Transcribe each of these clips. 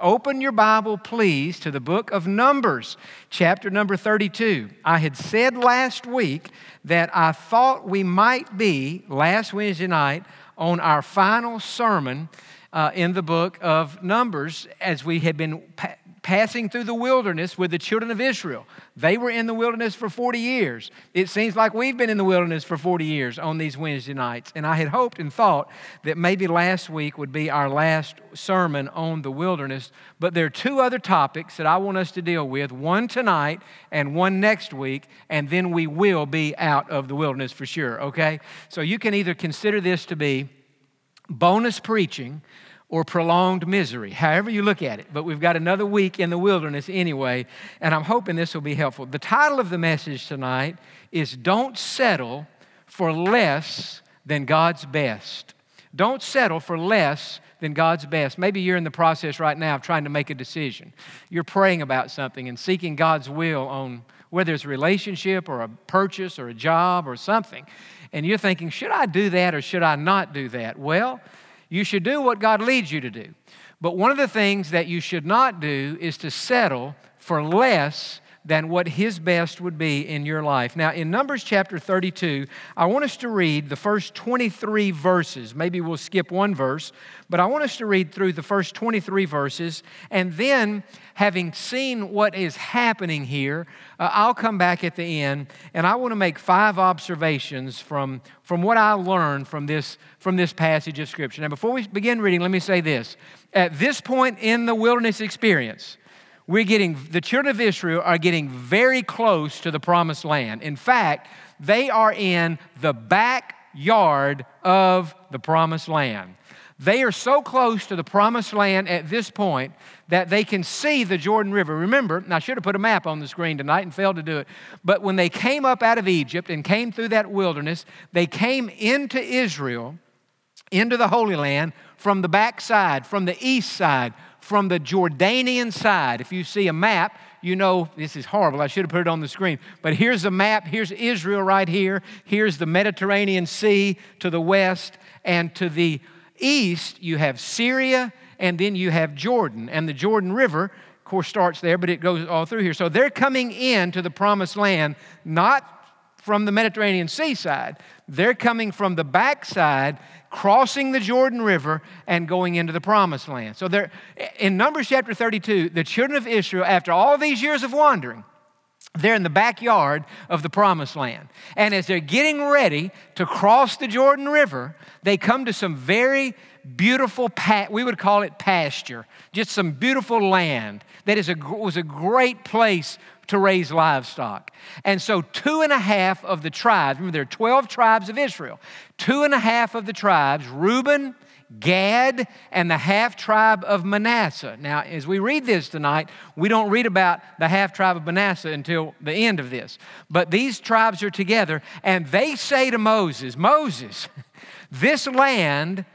Open your Bible, please, to the book of Numbers, chapter number 32. I had said last week that I thought we might be, last Wednesday night, on our final sermon uh, in the book of Numbers as we had been passing through the wilderness with the children of Israel. They were in the wilderness for 40 years. It seems like we've been in the wilderness for 40 years on these Wednesday nights. And I had hoped and thought that maybe last week would be our last sermon on the wilderness. But there are two other topics that I want us to deal with one tonight and one next week. And then we will be out of the wilderness for sure, okay? So you can either consider this to be bonus preaching or prolonged misery, however you look at it. But we've got another week in the wilderness anyway, and I'm hoping this will be helpful. The title of the message tonight is Don't Settle for Less Than God's Best. Don't settle for less than God's best. Maybe you're in the process right now of trying to make a decision. You're praying about something and seeking God's will on whether it's a relationship or a purchase or a job or something. And you're thinking, should I do that or should I not do that? Well, you should do what God leads you to do. But one of the things that you should not do is to settle for less than what His best would be in your life. Now, in Numbers chapter 32, I want us to read the first 23 verses. Maybe we'll skip one verse, but I want us to read through the first 23 verses. And then, having seen what is happening here, uh, I'll come back at the end and I want to make five observations from, from what I learned from this, from this passage of Scripture. Now, before we begin reading, let me say this. At this point in the wilderness experience, we're getting, the children of Israel are getting very close to the promised land. In fact, they are in the backyard of the promised land. They are so close to the promised land at this point that they can see the Jordan River. Remember, I should have put a map on the screen tonight and failed to do it. But when they came up out of Egypt and came through that wilderness, they came into Israel, into the Holy Land from the backside, from the east side, from the Jordanian side. If you see a map, you know this is horrible. I should have put it on the screen. But here's a map. Here's Israel right here. Here's the Mediterranean Sea to the west. And to the east, you have Syria, and then you have Jordan. And the Jordan River, of course, starts there, but it goes all through here. So they're coming into the promised land, not from the Mediterranean seaside. They're coming from the backside crossing the Jordan River and going into the promised land. So in Numbers chapter 32, the children of Israel after all these years of wandering, they're in the backyard of the promised land. And as they're getting ready to cross the Jordan River, they come to some very beautiful, we would call it pasture, just some beautiful land that is a, was a great place to raise livestock. And so, two and a half of the tribes, remember there are 12 tribes of Israel, two and a half of the tribes, Reuben, Gad, and the half tribe of Manasseh. Now, as we read this tonight, we don't read about the half tribe of Manasseh until the end of this. But these tribes are together, and they say to Moses, Moses, this land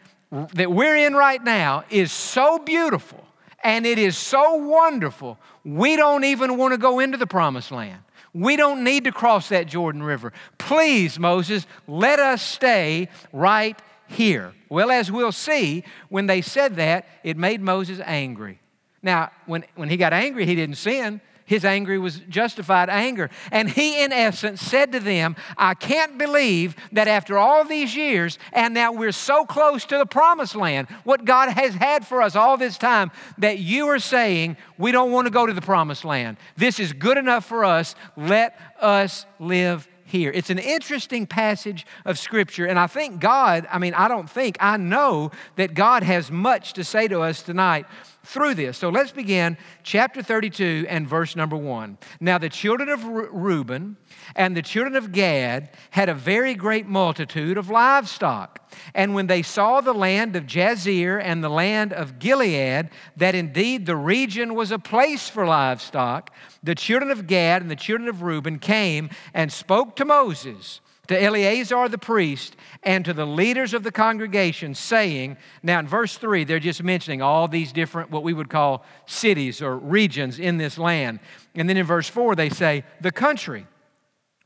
that we're in right now is so beautiful and it is so wonderful, we don't even want to go into the promised land. We don't need to cross that Jordan River. Please, Moses, let us stay right here. Well, as we'll see, when they said that, it made Moses angry. Now, when, when he got angry, he didn't sin. His anger was justified anger. And he, in essence, said to them, I can't believe that after all these years, and now we're so close to the promised land, what God has had for us all this time, that you are saying, we don't want to go to the promised land. This is good enough for us. Let us live here. It's an interesting passage of Scripture, and I think God, I mean, I don't think, I know that God has much to say to us tonight through this. So let's begin chapter 32 and verse number 1. Now, the children of Reuben and the children of Gad had a very great multitude of livestock. And when they saw the land of Jazer and the land of Gilead, that indeed the region was a place for livestock, the children of Gad and the children of Reuben came and spoke to Moses to Eleazar the priest and to the leaders of the congregation, saying, Now in verse 3, they're just mentioning all these different, what we would call cities or regions in this land. And then in verse 4, they say, The country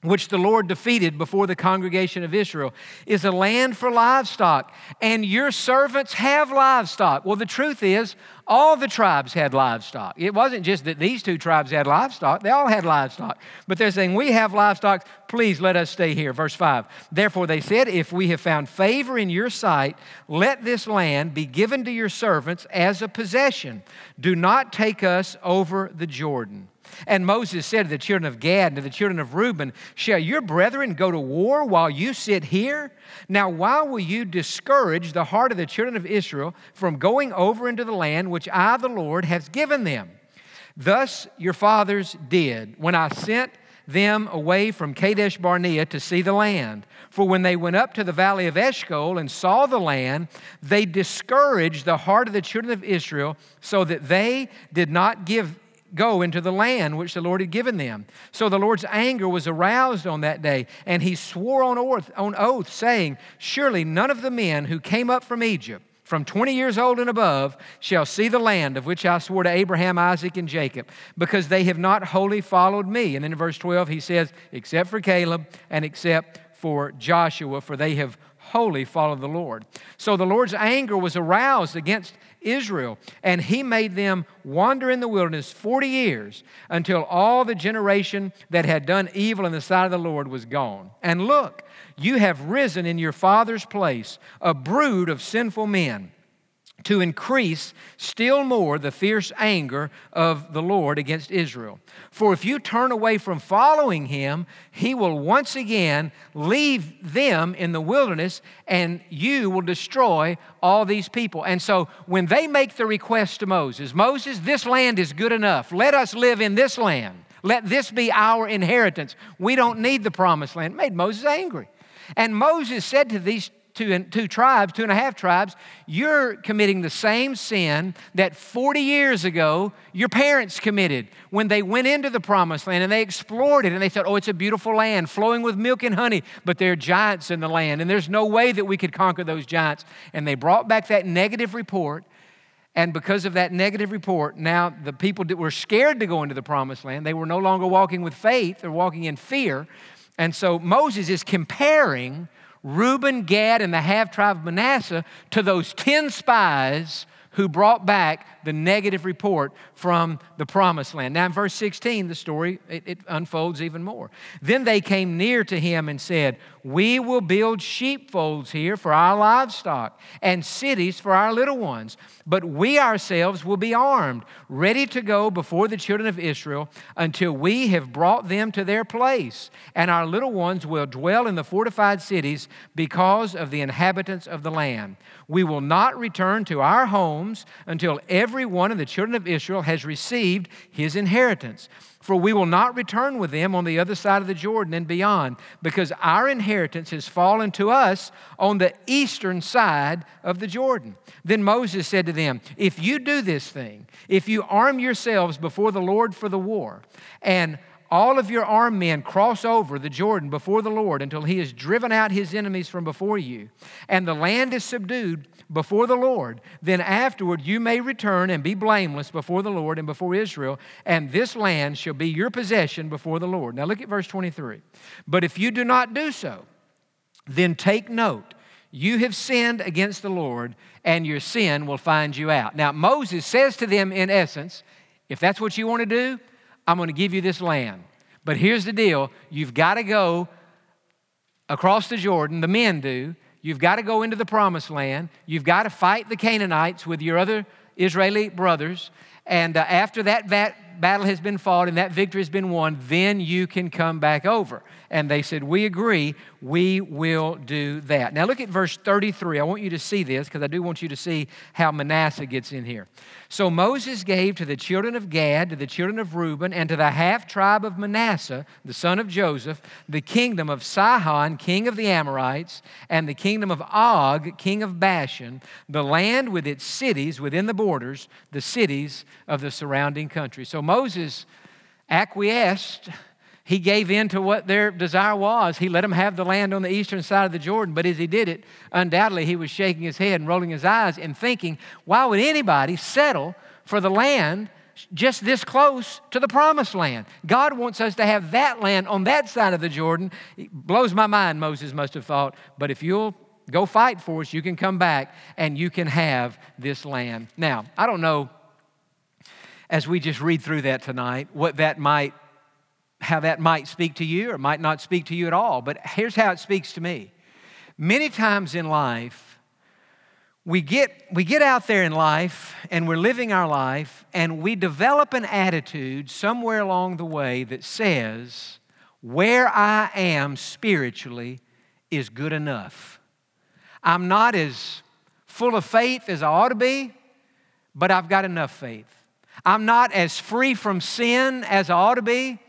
which the Lord defeated before the congregation of Israel, is a land for livestock, and your servants have livestock. Well, the truth is, all the tribes had livestock. It wasn't just that these two tribes had livestock, they all had livestock. But they're saying, We have livestock, please let us stay here. Verse 5 Therefore they said, If we have found favor in your sight, let this land be given to your servants as a possession. Do not take us over the Jordan. And Moses said to the children of Gad and to the children of Reuben, Shall your brethren go to war while you sit here? Now, why will you discourage the heart of the children of Israel from going over into the land which I, the Lord, have given them? Thus your fathers did when I sent them away from Kadesh Barnea to see the land. For when they went up to the valley of Eshcol and saw the land, they discouraged the heart of the children of Israel so that they did not give go into the land which the Lord had given them. So the Lord's anger was aroused on that day, and he swore on oath, on oath, saying, Surely none of the men who came up from Egypt, from 20 years old and above, shall see the land of which I swore to Abraham, Isaac, and Jacob, because they have not wholly followed me. And then in verse 12, he says, Except for Caleb and except for Joshua, for they have wholly follow the Lord. So the Lord's anger was aroused against Israel. And he made them wander in the wilderness 40 years until all the generation that had done evil in the sight of the Lord was gone. And look, you have risen in your father's place, a brood of sinful men to increase still more the fierce anger of the Lord against Israel. For if you turn away from following him, he will once again leave them in the wilderness and you will destroy all these people. And so when they make the request to Moses, Moses, this land is good enough. Let us live in this land. Let this be our inheritance. We don't need the promised land. It made Moses angry. And Moses said to these two, and, two tribes, two and a half tribes, you're committing the same sin that 40 years ago your parents committed when they went into the promised land and they explored it and they said, oh, it's a beautiful land flowing with milk and honey, but there are giants in the land and there's no way that we could conquer those giants. And they brought back that negative report. And because of that negative report, now the people that were scared to go into the promised land, they were no longer walking with faith, they're walking in fear. And so Moses is comparing Reuben, Gad, and the half tribe of Manasseh to those 10 spies who brought back the negative report from the promised land. Now, in verse 16, the story it, it, unfolds even more. Then they came near to him and said, We will build sheepfolds here for our livestock and cities for our little ones, but we ourselves will be armed, ready to go before the children of Israel until we have brought them to their place, and our little ones will dwell in the fortified cities because of the inhabitants of the land. We will not return to our homes until every one of the children of Israel has received his inheritance. For we will not return with them on the other side of the Jordan and beyond, because our inheritance has fallen to us on the eastern side of the Jordan. Then Moses said to them, If you do this thing, if you arm yourselves before the Lord for the war, and all of your armed men cross over the Jordan before the Lord until he has driven out his enemies from before you, and the land is subdued before the Lord. Then afterward you may return and be blameless before the Lord and before Israel, and this land shall be your possession before the Lord. Now look at verse 23. But if you do not do so, then take note. You have sinned against the Lord, and your sin will find you out. Now, Moses says to them, in essence, if that's what you want to do, I'm going to give you this land. But here's the deal you've got to go across the Jordan, the men do. You've got to go into the promised land. You've got to fight the Canaanites with your other Israeli brothers. And uh, after that, that battle has been fought and that victory has been won, then you can come back over. And they said, We agree, we will do that. Now look at verse 33. I want you to see this because I do want you to see how Manasseh gets in here. So Moses gave to the children of Gad, to the children of Reuben, and to the half tribe of Manasseh, the son of Joseph, the kingdom of Sihon, king of the Amorites, and the kingdom of Og, king of Bashan, the land with its cities within the borders, the cities of the surrounding country. So Moses acquiesced he gave in to what their desire was. He let them have the land on the eastern side of the Jordan. But as he did it, undoubtedly he was shaking his head and rolling his eyes and thinking, why would anybody settle for the land just this close to the promised land. God wants us to have that land on that side of the Jordan. It blows my mind, Moses must have thought, but if you'll go fight for us, you can come back and you can have this land. Now, I don't know as we just read through that tonight what that might how that might speak to you or might not speak to you at all, but here's how it speaks to me. Many times in life, we get, we get out there in life and we're living our life and we develop an attitude somewhere along the way that says, where I am spiritually is good enough. I'm not as full of faith as I ought to be, but I've got enough faith. I'm not as free from sin as I ought to be,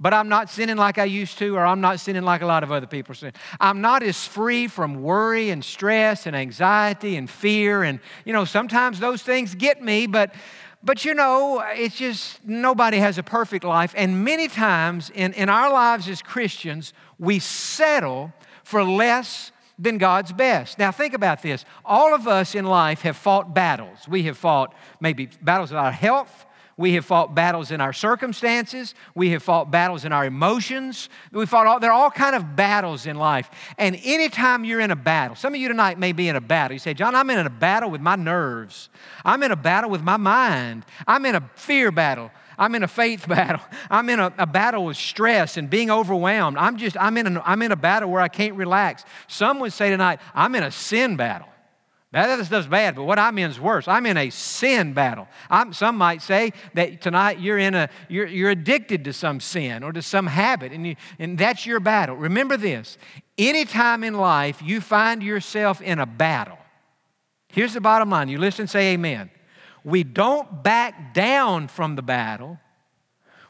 but I'm not sinning like I used to, or I'm not sinning like a lot of other people sin. I'm not as free from worry and stress and anxiety and fear. And, you know, sometimes those things get me, but, but you know, it's just nobody has a perfect life. And many times in, in our lives as Christians, we settle for less than God's best. Now, think about this. All of us in life have fought battles. We have fought maybe battles with our health, we have fought battles in our circumstances. We have fought battles in our emotions. We fought all, there are all kind of battles in life. And anytime you're in a battle, some of you tonight may be in a battle. You say, Jon, I'm in a battle with my nerves. I'm in a battle with my mind. I'm in a fear battle. I'm in a faith battle. I'm in a, a, battle with stress and being overwhelmed. I'm just, I'm in, a, I'm in a battle where I can't relax. Some would say tonight, I'm in a sin battle. That stuff's bad, but what I'm in is worse. I'm in a sin battle. I'm, some might say that tonight you're in a you're, you're addicted to some sin or to some habit, and, you, and that's your battle. Remember this: anytime in life you find yourself in a battle, here's the bottom line. You listen, say Amen. We don't back down from the battle.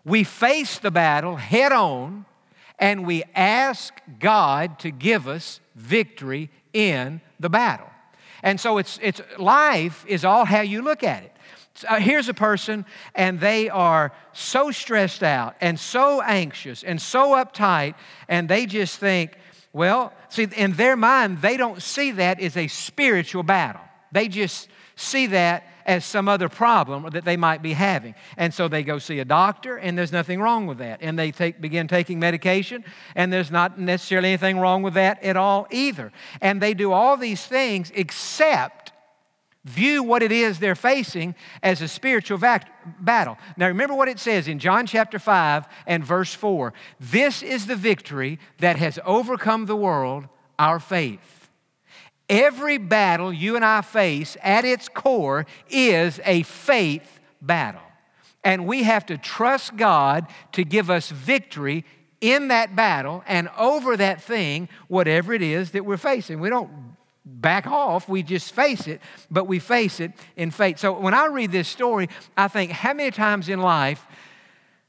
We face the battle head on, and we ask God to give us victory in the battle. And so it's, it's life is all how you look at it. Uh, here's a person, and they are so stressed out and so anxious and so uptight, and they just think, well, see, in their mind, they don't see that as a spiritual battle. They just see that as some other problem that they might be having. And so they go see a doctor, and there's nothing wrong with that. And they take, begin taking medication, and there's not necessarily anything wrong with that at all either. And they do all these things except view what it is they're facing as a spiritual vac- battle. Now, remember what it says in John chapter 5 and verse 4 This is the victory that has overcome the world, our faith. Every battle you and I face at its core is a faith battle. And we have to trust God to give us victory in that battle and over that thing, whatever it is that we're facing. We don't back off, we just face it, but we face it in faith. So when I read this story, I think how many times in life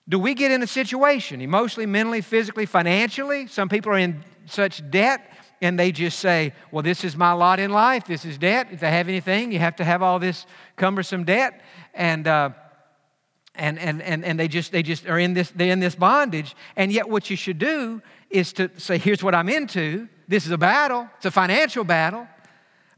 do we get in a situation, emotionally, mentally, physically, financially? Some people are in such debt and they just say, Well, this is my lot in life. This is debt. If they have anything, you have to have all this cumbersome debt. And, uh, and, and, and, and they just they just are in this they're in this bondage. And yet what you should do is to say here's what i'm into. This is a battle. It's a financial battle.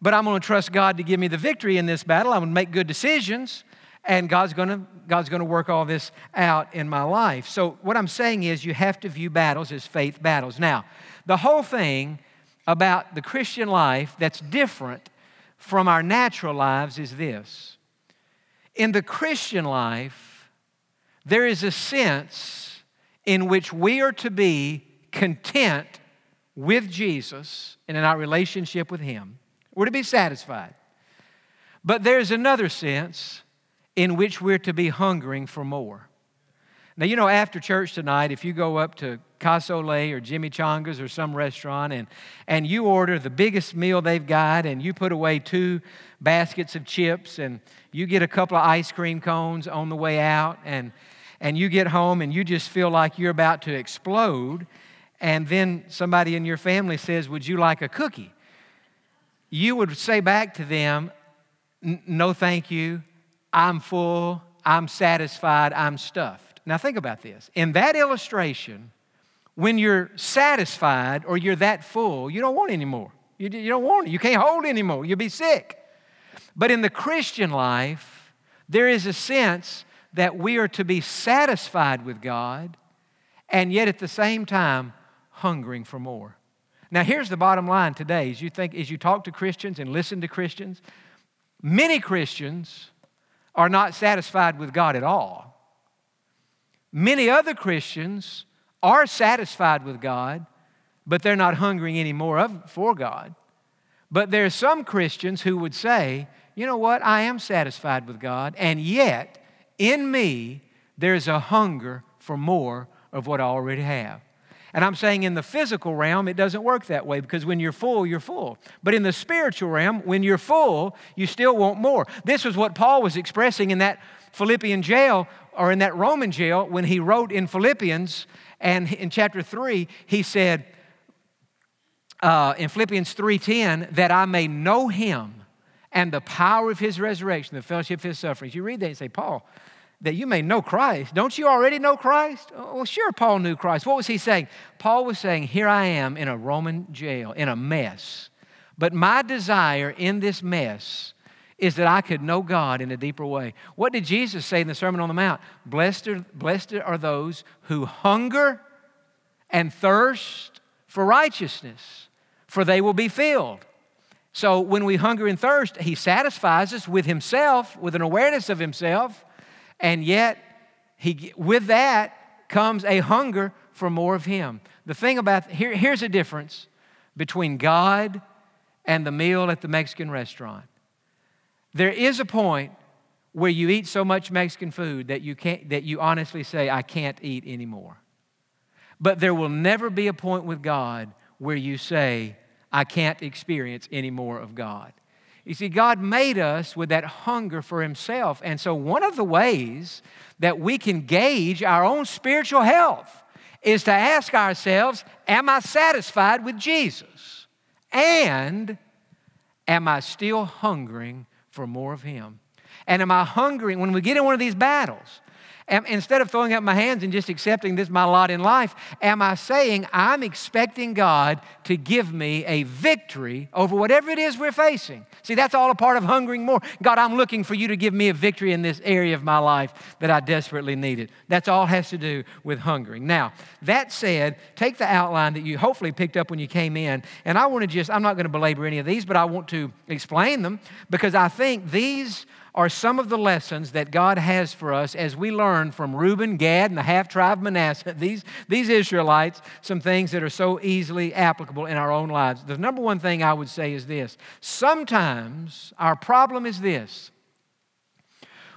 But i'm going to trust god to give me the victory in this battle. I'm going to make good decisions and god's going to god's going to work all this out in my life. So what i'm saying is you have to view battles as faith battles. Now the whole thing about the Christian life that's different from our natural lives is this. In the Christian life, there is a sense in which we are to be content with Jesus and in our relationship with Him. We're to be satisfied. But there's another sense in which we're to be hungering for more. Now, you know, after church tonight, if you go up to Casa Ole or Jimmy Changa's or some restaurant and, and you order the biggest meal they've got and you put away two baskets of chips and you get a couple of ice cream cones on the way out and, and you get home and you just feel like you're about to explode and then somebody in your family says, Would you like a cookie? You would say back to them, No, thank you. I'm full. I'm satisfied. I'm stuffed. Now, think about this. In that illustration, when you're satisfied or you're that full, you don't want any more. You, you don't want it. You can't hold anymore. You'll be sick. But in the Christian life, there is a sense that we are to be satisfied with God and yet at the same time hungering for more. Now, here's the bottom line today as you think, as you talk to Christians and listen to Christians, many Christians are not satisfied with God at all. Many other Christians are satisfied with God, but they're not hungering anymore of, for God. But there are some Christians who would say, you know what, I am satisfied with God, and yet in me there's a hunger for more of what I already have. And I'm saying in the physical realm, it doesn't work that way because when you're full, you're full. But in the spiritual realm, when you're full, you still want more. This was what Paul was expressing in that Philippian jail or in that Roman jail when he wrote in Philippians and in chapter 3, he said uh, in Philippians 3.10 that I may know him and the power of his resurrection, the fellowship of his sufferings. You read that and say, Paul, that you may know Christ. Don't you already know Christ? Oh, well, sure, Paul knew Christ. What was he saying? Paul was saying, Here I am in a Roman jail, in a mess. But my desire in this mess is that I could know God in a deeper way. What did Jesus say in the Sermon on the Mount? Blessed are, blessed are those who hunger and thirst for righteousness, for they will be filled. So when we hunger and thirst, He satisfies us with Himself, with an awareness of Himself and yet, he, with that comes a hunger for more of Him. The thing about, here, here's a difference between God and the meal at the Mexican restaurant. There is a point where you eat so much Mexican food that you, can't, that you honestly say, I can't eat anymore. But there will never be a point with God where you say, I can't experience any more of God. You see, God made us with that hunger for Himself. And so, one of the ways that we can gauge our own spiritual health is to ask ourselves Am I satisfied with Jesus? And am I still hungering for more of Him? And am I hungering when we get in one of these battles? Am, instead of throwing up my hands and just accepting this my lot in life, am I saying I'm expecting God to give me a victory over whatever it is we're facing? See, that's all a part of hungering more. God, I'm looking for you to give me a victory in this area of my life that I desperately needed. That's all has to do with hungering. Now, that said, take the outline that you hopefully picked up when you came in, and I want to just, I'm not going to belabor any of these, but I want to explain them because I think these are some of the lessons that God has for us as we learn from Reuben, Gad, and the half tribe of Manasseh, these, these Israelites, some things that are so easily applicable in our own lives. The number one thing I would say is this sometimes our problem is this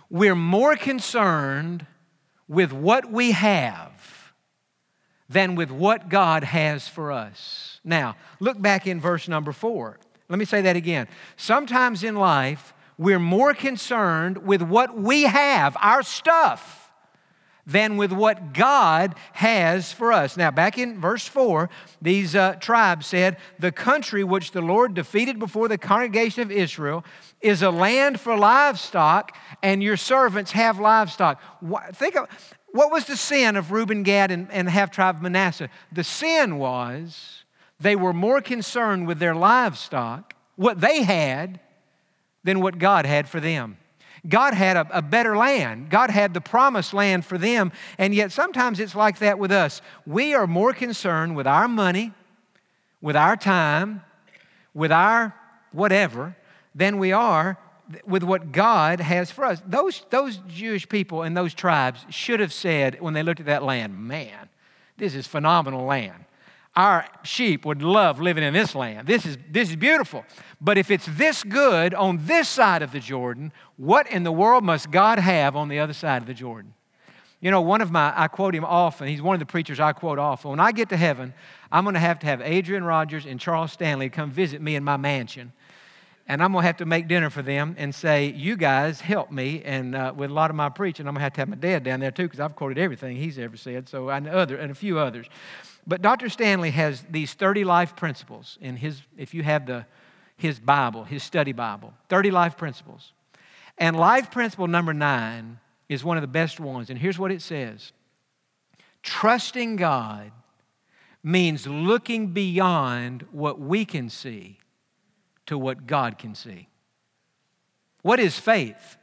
we're more concerned with what we have than with what God has for us. Now, look back in verse number four. Let me say that again. Sometimes in life, we're more concerned with what we have, our stuff, than with what God has for us. Now, back in verse 4, these uh, tribes said, The country which the Lord defeated before the congregation of Israel is a land for livestock, and your servants have livestock. Think of what was the sin of Reuben, Gad, and, and half tribe of Manasseh? The sin was they were more concerned with their livestock, what they had, than what God had for them. God had a, a, better land. God had the promised land for them. And yet sometimes it's like that with us. We are more concerned with our money, with our time, with our whatever, than we are with what God has for us. Those, those Jewish people and those tribes should have said when they looked at that land, man, this is phenomenal land our sheep would love living in this land. This is, this is beautiful. But if it's this good on this side of the Jordan, what in the world must God have on the other side of the Jordan? You know, one of my, I quote him often. He's one of the preachers I quote often. When I get to heaven, I'm going to have to have Adrian Rogers and Charles Stanley come visit me in my mansion. And I'm going to have to make dinner for them and say, You guys help me. And uh, with a lot of my preaching, I'm going to have to have my dad down there too, because I've quoted everything he's ever said. So, and, other, and a few others. But Dr. Stanley has these 30 life principles in his, if you have the, his Bible, his study Bible, 30 life principles. And life principle number nine is one of the best ones. And here's what it says Trusting God means looking beyond what we can see to what God can see. What is faith?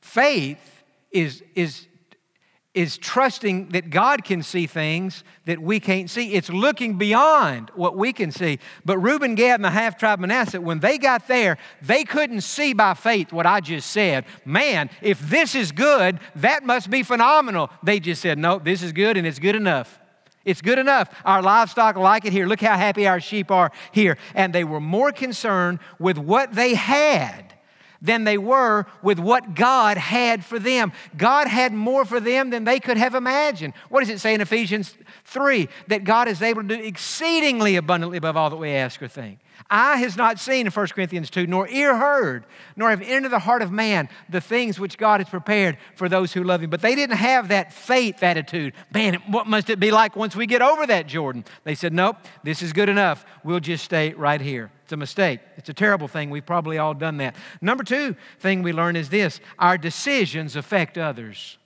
Faith is, is is trusting that God can see things that we can't see. It's looking beyond what we can see. But Reuben, Gad, and the half tribe of Manasseh, when they got there, they couldn't see by faith what I just said. Man, if this is good, that must be phenomenal. They just said, no, this is good and it's good enough. It's good enough. Our livestock like it here. Look how happy our sheep are here. And they were more concerned with what they had than they were with what God had for them. God had more for them than they could have imagined. What does it say in Ephesians 3? That God is able to do exceedingly abundantly above all that we ask or think. Eye has not seen in 1 Corinthians 2, nor ear heard, nor have entered the heart of man the things which God has prepared for those who love him. But they didn't have that faith attitude. Man, what must it be like once we get over that Jordan? They said, nope, this is good enough. We'll just stay right here. It's a mistake. It's a terrible thing. We've probably all done that. Number two thing we learn is this our decisions affect others.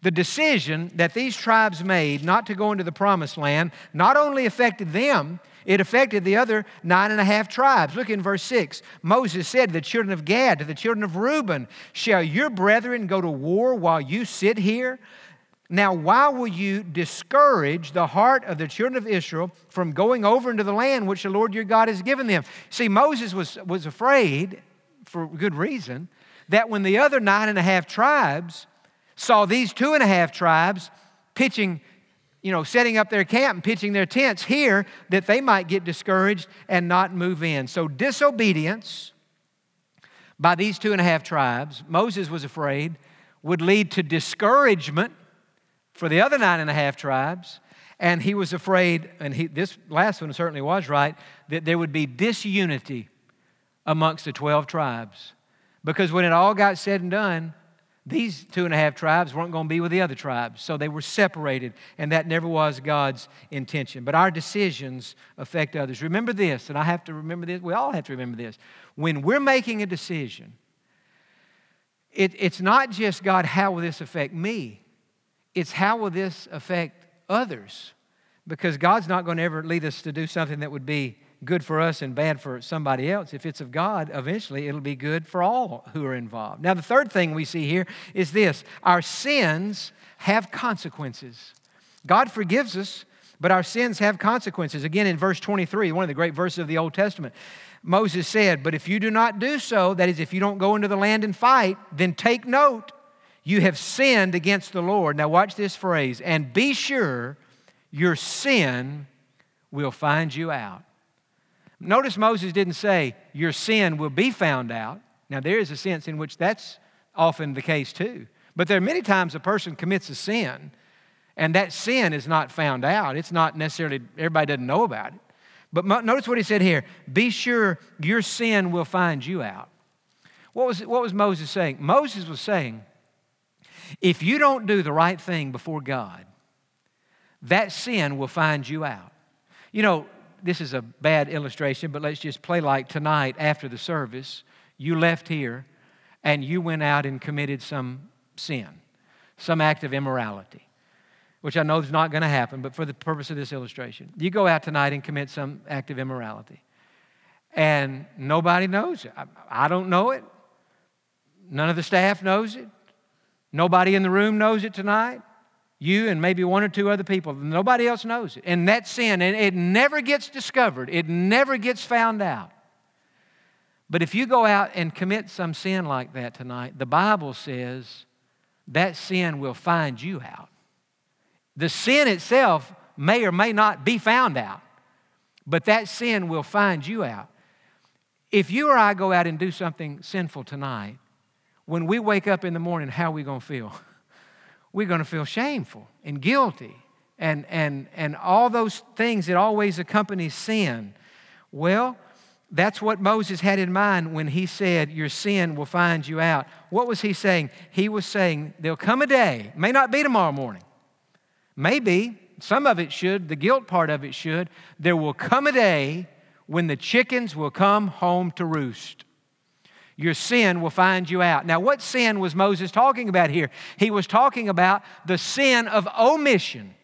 The decision that these tribes made not to go into the promised land not only affected them, it affected the other nine and a half tribes. Look in verse 6. Moses said to the children of Gad, to the children of Reuben, Shall your brethren go to war while you sit here? Now, why will you discourage the heart of the children of Israel from going over into the land which the Lord your God has given them? See, Moses was, was afraid, for good reason, that when the other nine and a half tribes saw these two and a half tribes pitching you know, setting up their camp and pitching their tents here, that they might get discouraged and not move in. So, disobedience by these two and a half tribes, Moses was afraid, would lead to discouragement for the other nine and a half tribes. And he was afraid, and he, this last one certainly was right, that there would be disunity amongst the 12 tribes. Because when it all got said and done, these two and a half tribes weren't going to be with the other tribes. So they were separated, and that never was God's intention. But our decisions affect others. Remember this, and I have to remember this. We all have to remember this. When we're making a decision, it, it's not just, God, how will this affect me? It's how will this affect others? Because God's not going to ever lead us to do something that would be good for us and bad for somebody else. If it's of God, eventually it'll be good for all who are involved. Now, the third thing we see here is this our sins have consequences. God forgives us, but our sins have consequences. Again, in verse 23, one of the great verses of the Old Testament, Moses said, But if you do not do so, that is, if you don't go into the land and fight, then take note, you have sinned against the Lord. Now, watch this phrase, and be sure your sin will find you out. Notice Moses didn't say, Your sin will be found out. Now, there is a sense in which that's often the case too. But there are many times a person commits a sin and that sin is not found out. It's not necessarily, everybody doesn't know about it. But notice what he said here be sure your sin will find you out. What was, what was Moses saying? Moses was saying, if you don't do the right thing before God, that sin will find you out. You know, this is a bad illustration, but let's just play like tonight after the service, you left here and you went out and committed some sin, some act of immorality, which I know is not going to happen, but for the purpose of this illustration, you go out tonight and commit some act of immorality. And nobody knows it. I don't know it. None of the staff knows it. Nobody in the room knows it tonight. You and maybe one or two other people. Nobody else knows it. And that sin, and it never gets discovered, it never gets found out. But if you go out and commit some sin like that tonight, the Bible says that sin will find you out. The sin itself may or may not be found out, but that sin will find you out. If you or I go out and do something sinful tonight, when we wake up in the morning, how are we going to feel? we're going to feel shameful and guilty and, and, and all those things that always accompany sin. Well, that's what Moses had in mind when he said, Your sin will find you out. What was he saying? He was saying, There'll come a day, may not be tomorrow morning, maybe, some of it should, the guilt part of it should. There will come a day when the chickens will come home to roost your sin will find you out. Now, what sin was Moses talking about here? He was talking about the sin of omission,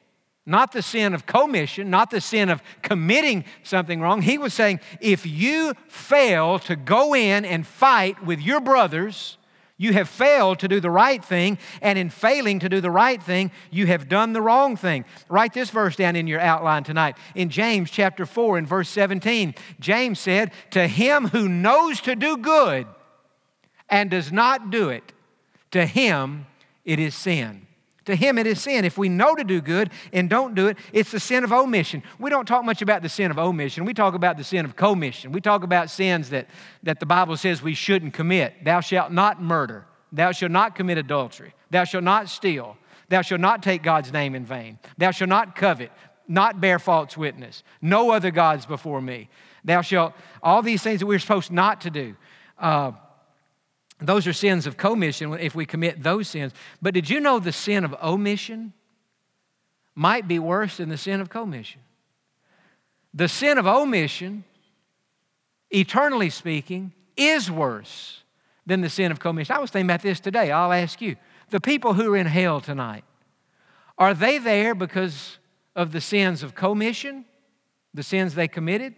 not the sin of commission, not the sin of committing something wrong. He was saying, if you fail to go in and fight with your brothers You have failed to do the right thing, and in failing to do the right thing, you have done the wrong thing. Write this verse down in your outline tonight. In James chapter 4, in verse 17, James said, To him who knows to do good and does not do it, to him it is sin. To him it is sin. If we know to do good and don't do it, it's the sin of omission. We don't talk much about the sin of omission. We talk about the sin of commission. We talk about sins that, that the Bible says we shouldn't commit. Thou shalt not murder. Thou shalt not commit adultery. Thou shalt not steal. Thou shalt not take God's name in vain. Thou shalt not covet, not bear false witness. No other gods before me. Thou shalt, all these things that we're supposed not to do. Uh, those are sins of commission if we commit those sins. But did you know the sin of omission might be worse than the sin of commission? The sin of omission, eternally speaking, is worse than the sin of commission. I was thinking about this today. I'll ask you the people who are in hell tonight, are they there because of the sins of commission, the sins they committed?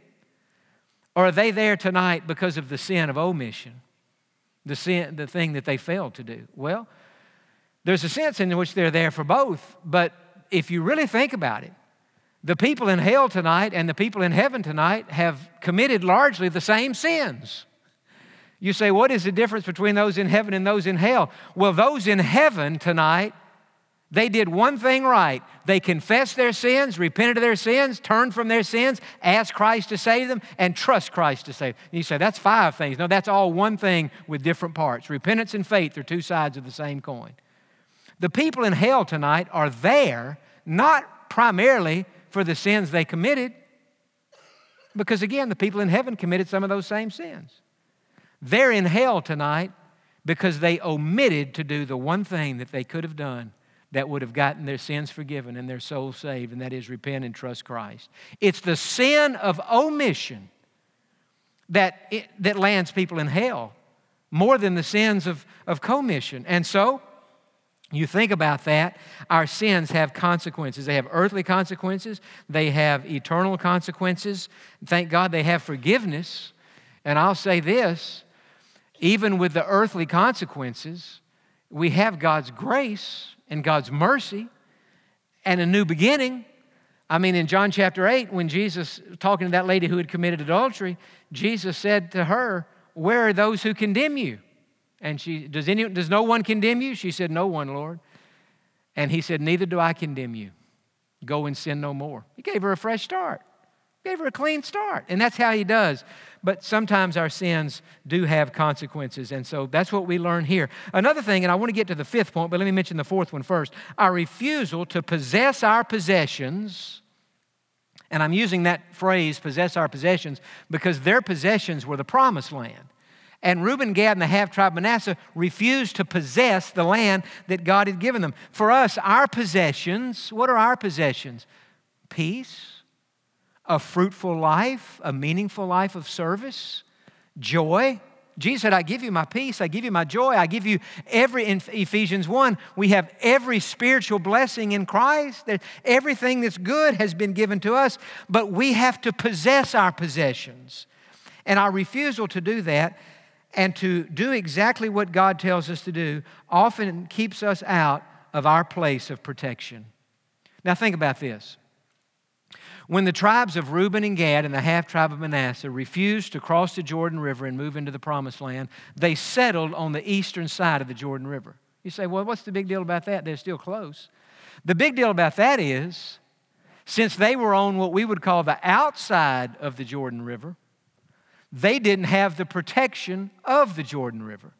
Or are they there tonight because of the sin of omission? The, sin, the thing that they failed to do? Well, there's a sense in which they're there for both, but if you really think about it, the people in hell tonight and the people in heaven tonight have committed largely the same sins. You say, what is the difference between those in heaven and those in hell? Well, those in heaven tonight they did one thing right. They confessed their sins, repented of their sins, turned from their sins, asked Christ to save them, and trust Christ to save them. you say, that's five things. No, that's all one thing with different parts. Repentance and faith are two sides of the same coin. The people in hell tonight are there not primarily for the sins they committed, because again, the people in heaven committed some of those same sins. They're in hell tonight because they omitted to do the one thing that they could have done that would have gotten their sins forgiven and their soul saved, and that is repent and trust Christ. It's the sin of omission that, it, that lands people in hell more than the sins of, of commission. And so, you think about that, our sins have consequences. They have earthly consequences, they have eternal consequences. Thank God they have forgiveness. And I'll say this even with the earthly consequences, we have God's grace and God's mercy and a new beginning. I mean, in John chapter 8, when Jesus, talking to that lady who had committed adultery, Jesus said to her, Where are those who condemn you? And she, does, any, does no one condemn you? She said, No one, Lord. And he said, Neither do I condemn you. Go and sin no more. He gave her a fresh start, gave her a clean start. And that's how he does but sometimes our sins do have consequences. And so that's what we learn here. Another thing, and I want to get to the fifth point, but let me mention the fourth one first our refusal to possess our possessions. And I'm using that phrase, possess our possessions, because their possessions were the promised land. And Reuben, Gad, and the half tribe Manasseh refused to possess the land that God had given them. For us, our possessions, what are our possessions? Peace, a fruitful life, a meaningful life of service, joy. Jesus said, I give you my peace, I give you my joy, I give you every, in Ephesians 1, we have every spiritual blessing in Christ. That everything that's good has been given to us, but we have to possess our possessions. And our refusal to do that and to do exactly what God tells us to do often keeps us out of our place of protection. Now, think about this. When the tribes of Reuben and Gad and the half tribe of Manasseh refused to cross the Jordan River and move into the promised land, they settled on the eastern side of the Jordan River. You say, well, what's the big deal about that? They're still close. The big deal about that is, since they were on what we would call the outside of the Jordan River, they didn't have the protection of the Jordan River.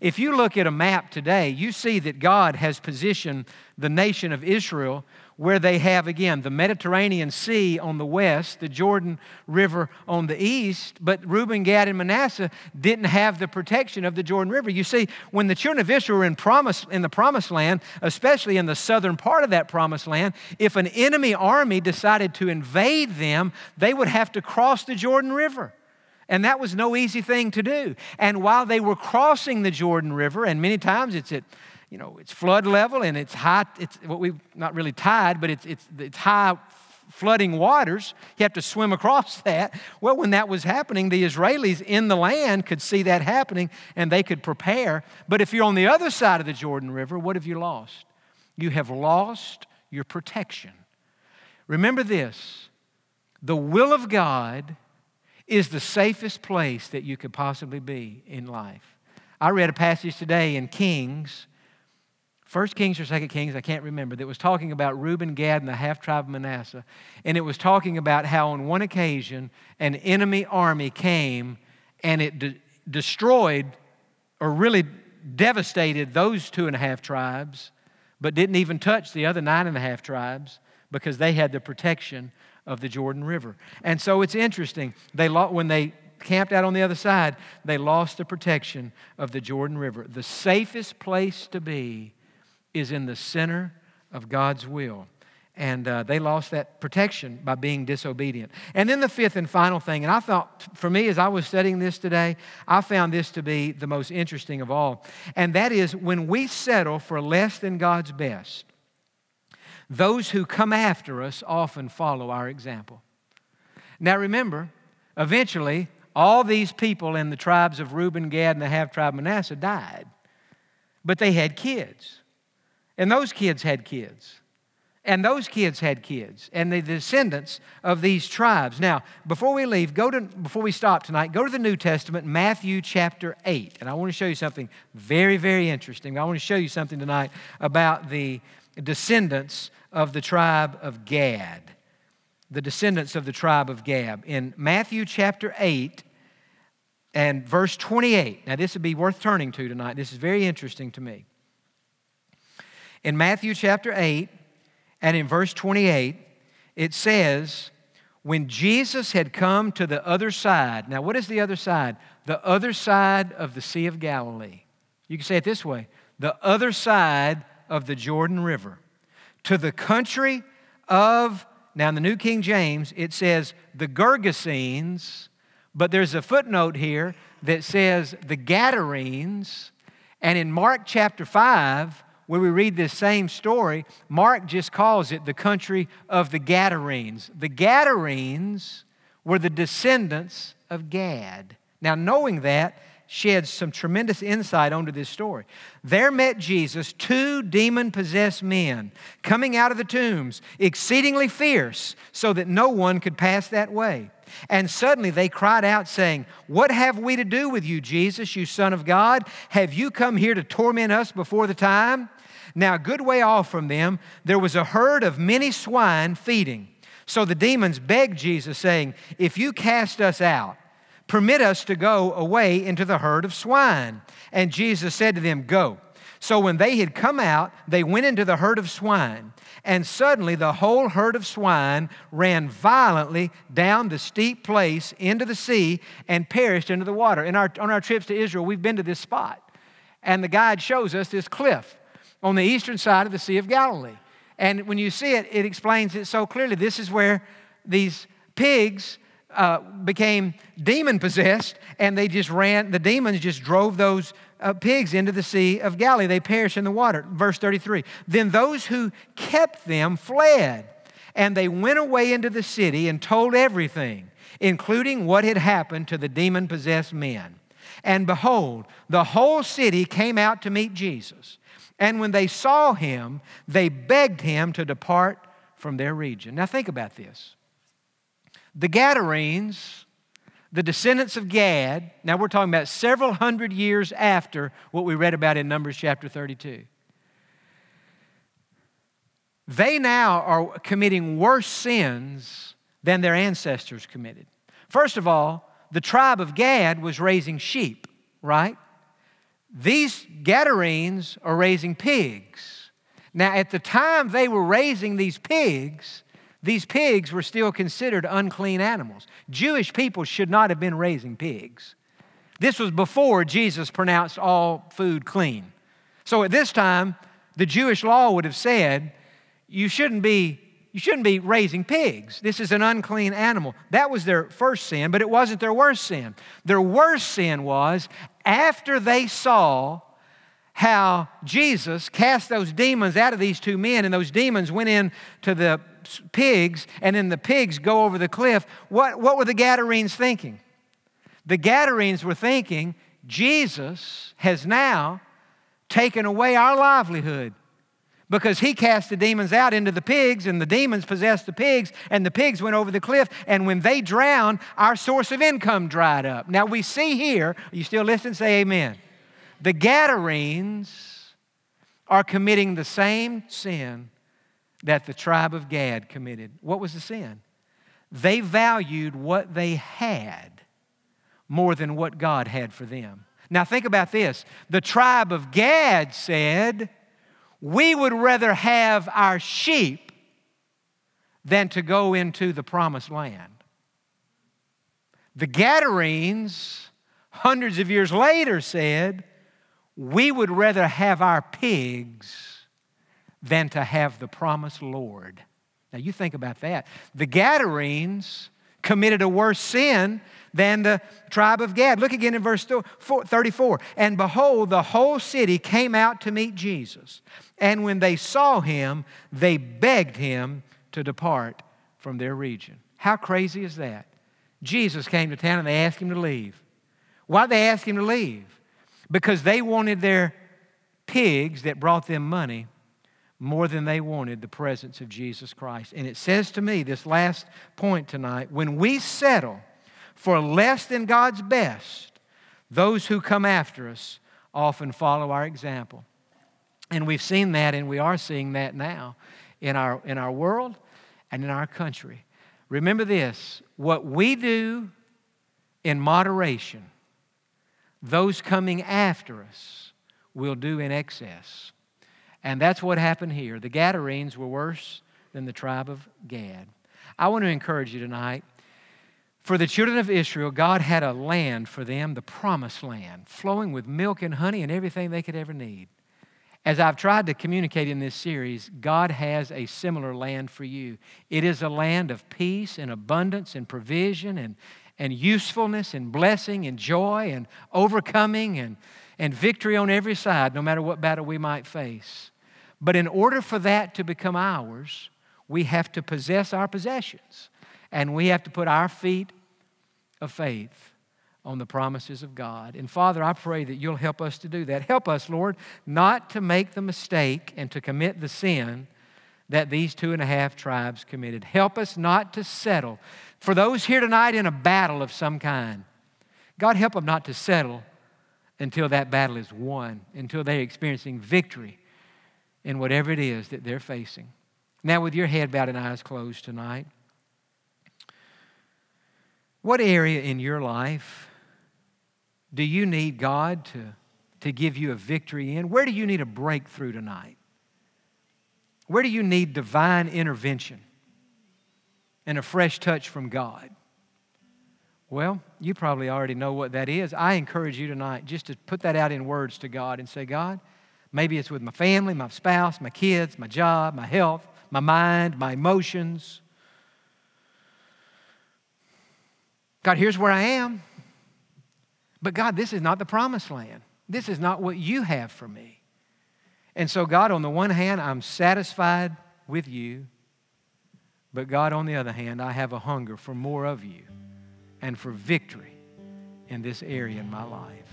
If you look at a map today, you see that God has positioned the nation of Israel where they have, again, the Mediterranean Sea on the west, the Jordan River on the east, but Reuben, Gad, and Manasseh didn't have the protection of the Jordan River. You see, when the children of Israel were in, promise, in the promised land, especially in the southern part of that promised land, if an enemy army decided to invade them, they would have to cross the Jordan River. And that was no easy thing to do. And while they were crossing the Jordan River, and many times it's at you know, it's flood level and it's high, it's what we, not really tide, but it's, it's, it's high flooding waters. You have to swim across that. Well, when that was happening, the Israelis in the land could see that happening and they could prepare. But if you're on the other side of the Jordan River, what have you lost? You have lost your protection. Remember this the will of God is the safest place that you could possibly be in life. I read a passage today in Kings First Kings or Second Kings, I can't remember, that was talking about Reuben, Gad, and the half tribe of Manasseh. And it was talking about how on one occasion an enemy army came and it de- destroyed or really devastated those two and a half tribes, but didn't even touch the other nine and a half tribes because they had the protection of the Jordan River. And so it's interesting. They when they camped out on the other side, they lost the protection of the Jordan River. The safest place to be is in the center of God's will. And uh, they lost that protection by being disobedient. And then the fifth and final thing, and I thought, for me, as I was studying this today, I found this to be the most interesting of all. And that is when we settle for less than God's best, those who come after us often follow our example. Now remember, eventually, all these people in the tribes of Reuben, Gad, and the half tribe Manasseh died, but they had kids. And those kids had kids. And those kids had kids, and the descendants of these tribes. Now, before we leave, go to before we stop tonight, go to the New Testament, Matthew chapter 8. And I want to show you something very, very interesting. I want to show you something tonight about the descendants of the tribe of Gad. The descendants of the tribe of Gad. In Matthew chapter 8 and verse 28. Now, this would be worth turning to tonight. This is very interesting to me. In Matthew chapter 8 and in verse 28, it says, When Jesus had come to the other side, now what is the other side? The other side of the Sea of Galilee. You can say it this way the other side of the Jordan River, to the country of, now in the New King James, it says the Gergesenes, but there's a footnote here that says the Gadarenes. And in Mark chapter 5, where we read this same story, Mark just calls it the country of the Gadarenes. The Gadarenes were the descendants of Gad. Now, knowing that sheds some tremendous insight onto this story. There met Jesus two demon possessed men coming out of the tombs, exceedingly fierce, so that no one could pass that way. And suddenly they cried out, saying, What have we to do with you, Jesus, you Son of God? Have you come here to torment us before the time? Now, a good way off from them, there was a herd of many swine feeding. So the demons begged Jesus, saying, If you cast us out, permit us to go away into the herd of swine. And Jesus said to them, Go. So when they had come out, they went into the herd of swine. And suddenly the whole herd of swine ran violently down the steep place into the sea and perished into the water. In our, on our trips to Israel, we've been to this spot. And the guide shows us this cliff on the eastern side of the Sea of Galilee. And when you see it, it explains it so clearly. This is where these pigs uh, became demon possessed, and they just ran, the demons just drove those uh, pigs into the Sea of Galilee. They perished in the water. Verse 33 Then those who kept them fled, and they went away into the city and told everything, including what had happened to the demon possessed men. And behold, the whole city came out to meet Jesus. And when they saw him, they begged him to depart from their region. Now, think about this. The Gadarenes, the descendants of Gad, now we're talking about several hundred years after what we read about in Numbers chapter 32. They now are committing worse sins than their ancestors committed. First of all, the tribe of Gad was raising sheep, right? These Gadarenes are raising pigs. Now, at the time they were raising these pigs, these pigs were still considered unclean animals. Jewish people should not have been raising pigs. This was before Jesus pronounced all food clean. So at this time, the Jewish law would have said you shouldn't be you shouldn't be raising pigs. This is an unclean animal. That was their first sin, but it wasn't their worst sin. Their worst sin was after they saw how Jesus cast those demons out of these two men, and those demons went in to the pigs, and then the pigs go over the cliff. What, what were the Gadarenes thinking? The Gadarenes were thinking, Jesus has now taken away our livelihood because he cast the demons out into the pigs, and the demons possessed the pigs, and the pigs went over the cliff. And when they drowned, our source of income dried up. Now we see here, you still listen? Say amen. The Gadarenes are committing the same sin that the tribe of Gad committed. What was the sin? They valued what they had more than what God had for them. Now, think about this. The tribe of Gad said, We would rather have our sheep than to go into the promised land. The Gadarenes, hundreds of years later, said, we would rather have our pigs than to have the promised Lord. Now, you think about that. The Gadarenes committed a worse sin than the tribe of Gad. Look again in verse 34. And behold, the whole city came out to meet Jesus. And when they saw him, they begged him to depart from their region. How crazy is that? Jesus came to town and they asked him to leave. Why they ask him to leave? because they wanted their pigs that brought them money more than they wanted the presence of Jesus Christ. And it says to me, this last point tonight, when we settle for less than God's best, those who come after us often follow our example. And we've seen that, and we are seeing that now in our, in our world and in our country. Remember this what we do in moderation those coming after us will do in excess. And that's what happened here. The Gadarenes were worse than the tribe of Gad. I want to encourage you tonight. For the children of Israel, God had a land for them, the promised land, flowing with milk and honey and everything they could ever need. As I've tried to communicate in this series, God has a similar land for you. It is a land of peace and abundance and provision and, and usefulness and blessing and joy and overcoming and, and victory on every side, no matter what battle we might face. But in order for that to become ours, we have to possess our possessions and we have to put our feet of faith on the promises of God. And Father, I pray that you'll help us to do that. Help us, Lord, not to make the mistake and to commit the sin that these two and a half tribes committed. Help us not to settle for those here tonight in a battle of some kind, God help them not to settle until that battle is won, until they're experiencing victory in whatever it is that they're facing. Now, with your head bowed and eyes closed tonight, what area in your life do you need God to, to give you a victory in? Where do you need a breakthrough tonight? Where do you need divine intervention? and a fresh touch from God? Well, you probably already know what that is. I encourage you tonight just to put that out in words to God and say, God, maybe it's with my family, my spouse, my kids, my job, my health, my mind, my emotions. God, here's where I am. But God, this is not the promised land. This is not what you have for me. And so, God, on the one hand, I'm satisfied with you. But God, on the other hand, I have a hunger for more of you and for victory in this area in my life.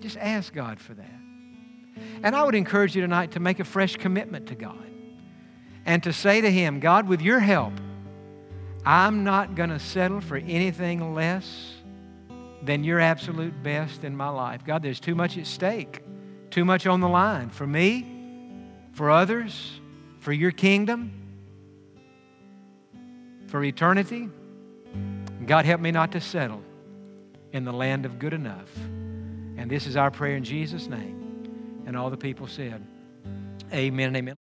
Just ask God for that. And I would encourage you tonight to make a fresh commitment to God and to say to Him, God, with your help, I'm not going to settle for anything less than your absolute best in my life. God, there's too much at stake, too much on the line for me, for others, for your kingdom for eternity. God, help me not to settle in the land of good enough. And this is our prayer in Jesus' name. And all the people said, Amen and amen.